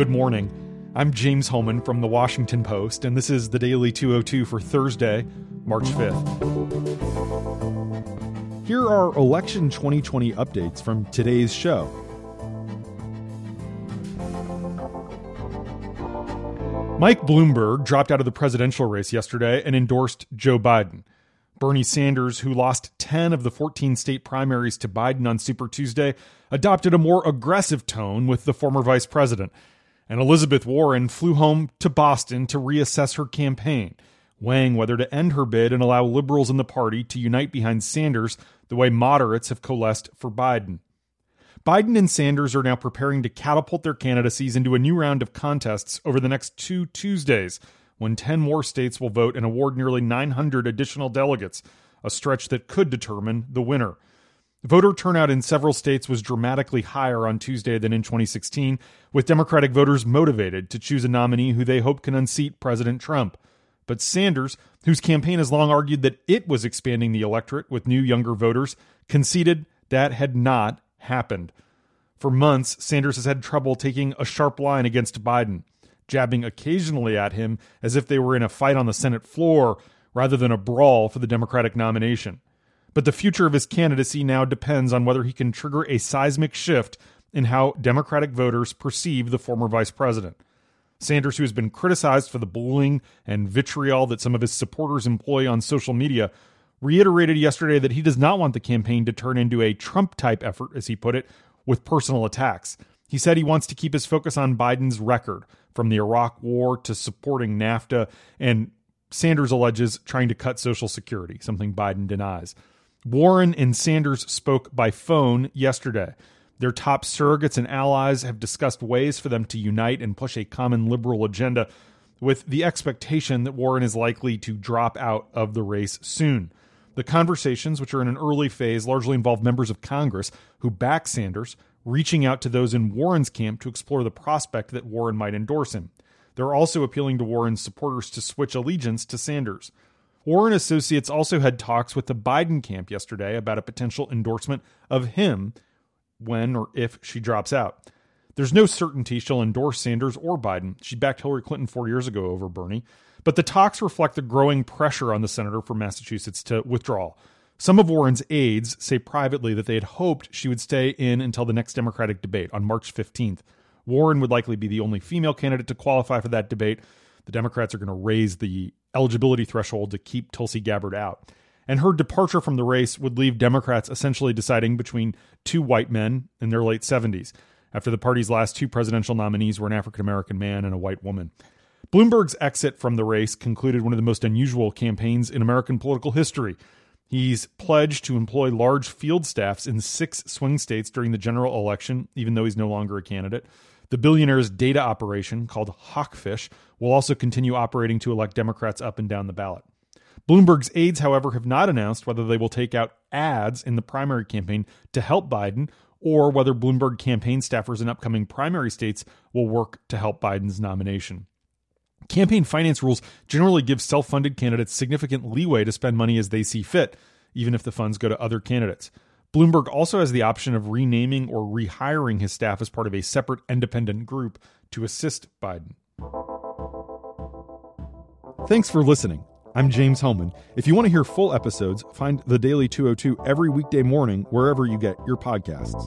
Good morning. I'm James Hohmann from the Washington Post, and this is the Daily 202 for Thursday, March 5th. Here are election 2020 updates from today's show. Mike Bloomberg dropped out of the presidential race yesterday and endorsed Joe Biden. Bernie Sanders, who lost 10 of the 14 state primaries to Biden on Super Tuesday, adopted a more aggressive tone with the former vice president. And Elizabeth Warren flew home to Boston to reassess her campaign, weighing whether to end her bid and allow liberals in the party to unite behind Sanders the way moderates have coalesced for Biden. Biden and Sanders are now preparing to catapult their candidacies into a new round of contests over the next two Tuesdays when 10 more states will vote and award nearly 900 additional delegates, a stretch that could determine the winner. Voter turnout in several states was dramatically higher on Tuesday than in 2016, with Democratic voters motivated to choose a nominee who they hope can unseat President Trump. But Sanders, whose campaign has long argued that it was expanding the electorate with new younger voters, conceded that had not happened. For months, Sanders has had trouble taking a sharp line against Biden jabbing occasionally at him as if they were in a fight on the Senate floor rather than a brawl for the Democratic nomination. But the future of his candidacy now depends on whether he can trigger a seismic shift in how Democratic voters perceive the former vice president. Sanders, who has been criticized for the bullying and vitriol that some of his supporters employ on social media, reiterated yesterday that he does not want the campaign to turn into a Trump type effort, as he put it, with personal attacks. He said he wants to keep his focus on Biden's record, from the Iraq War to supporting NAFTA, and Sanders alleges trying to cut Social Security, something Biden denies. Warren and Sanders spoke by phone yesterday. Their top surrogates and allies have discussed ways for them to unite and push a common liberal agenda, with the expectation that Warren is likely to drop out of the race soon. The conversations, which are in an early phase, largely involve members of Congress who back Sanders, reaching out to those in Warren's camp to explore the prospect that Warren might endorse him. They're also appealing to Warren's supporters to switch allegiance to Sanders. Warren associates also had talks with the Biden camp yesterday about a potential endorsement of him when or if she drops out. There's no certainty she'll endorse Sanders or Biden. She backed Hillary Clinton four years ago over Bernie. But the talks reflect the growing pressure on the senator from Massachusetts to withdraw. Some of Warren's aides say privately that they had hoped she would stay in until the next Democratic debate on March 15th. Warren would likely be the only female candidate to qualify for that debate. The Democrats are going to raise the eligibility threshold to keep Tulsi Gabbard out. And her departure from the race would leave Democrats essentially deciding between two white men in their late 70s, after the party's last two presidential nominees were an African American man and a white woman. Bloomberg's exit from the race concluded one of the most unusual campaigns in American political history. He's pledged to employ large field staffs in six swing states during the general election, even though he's no longer a candidate. The billionaire's data operation, called Hawkfish, will also continue operating to elect Democrats up and down the ballot. Bloomberg's aides, however, have not announced whether they will take out ads in the primary campaign to help Biden or whether Bloomberg campaign staffers in upcoming primary states will work to help Biden's nomination. Campaign finance rules generally give self funded candidates significant leeway to spend money as they see fit, even if the funds go to other candidates. Bloomberg also has the option of renaming or rehiring his staff as part of a separate independent group to assist Biden. Thanks for listening. I'm James Hohmann. If you want to hear full episodes, find the Daily 202 every weekday morning wherever you get your podcasts.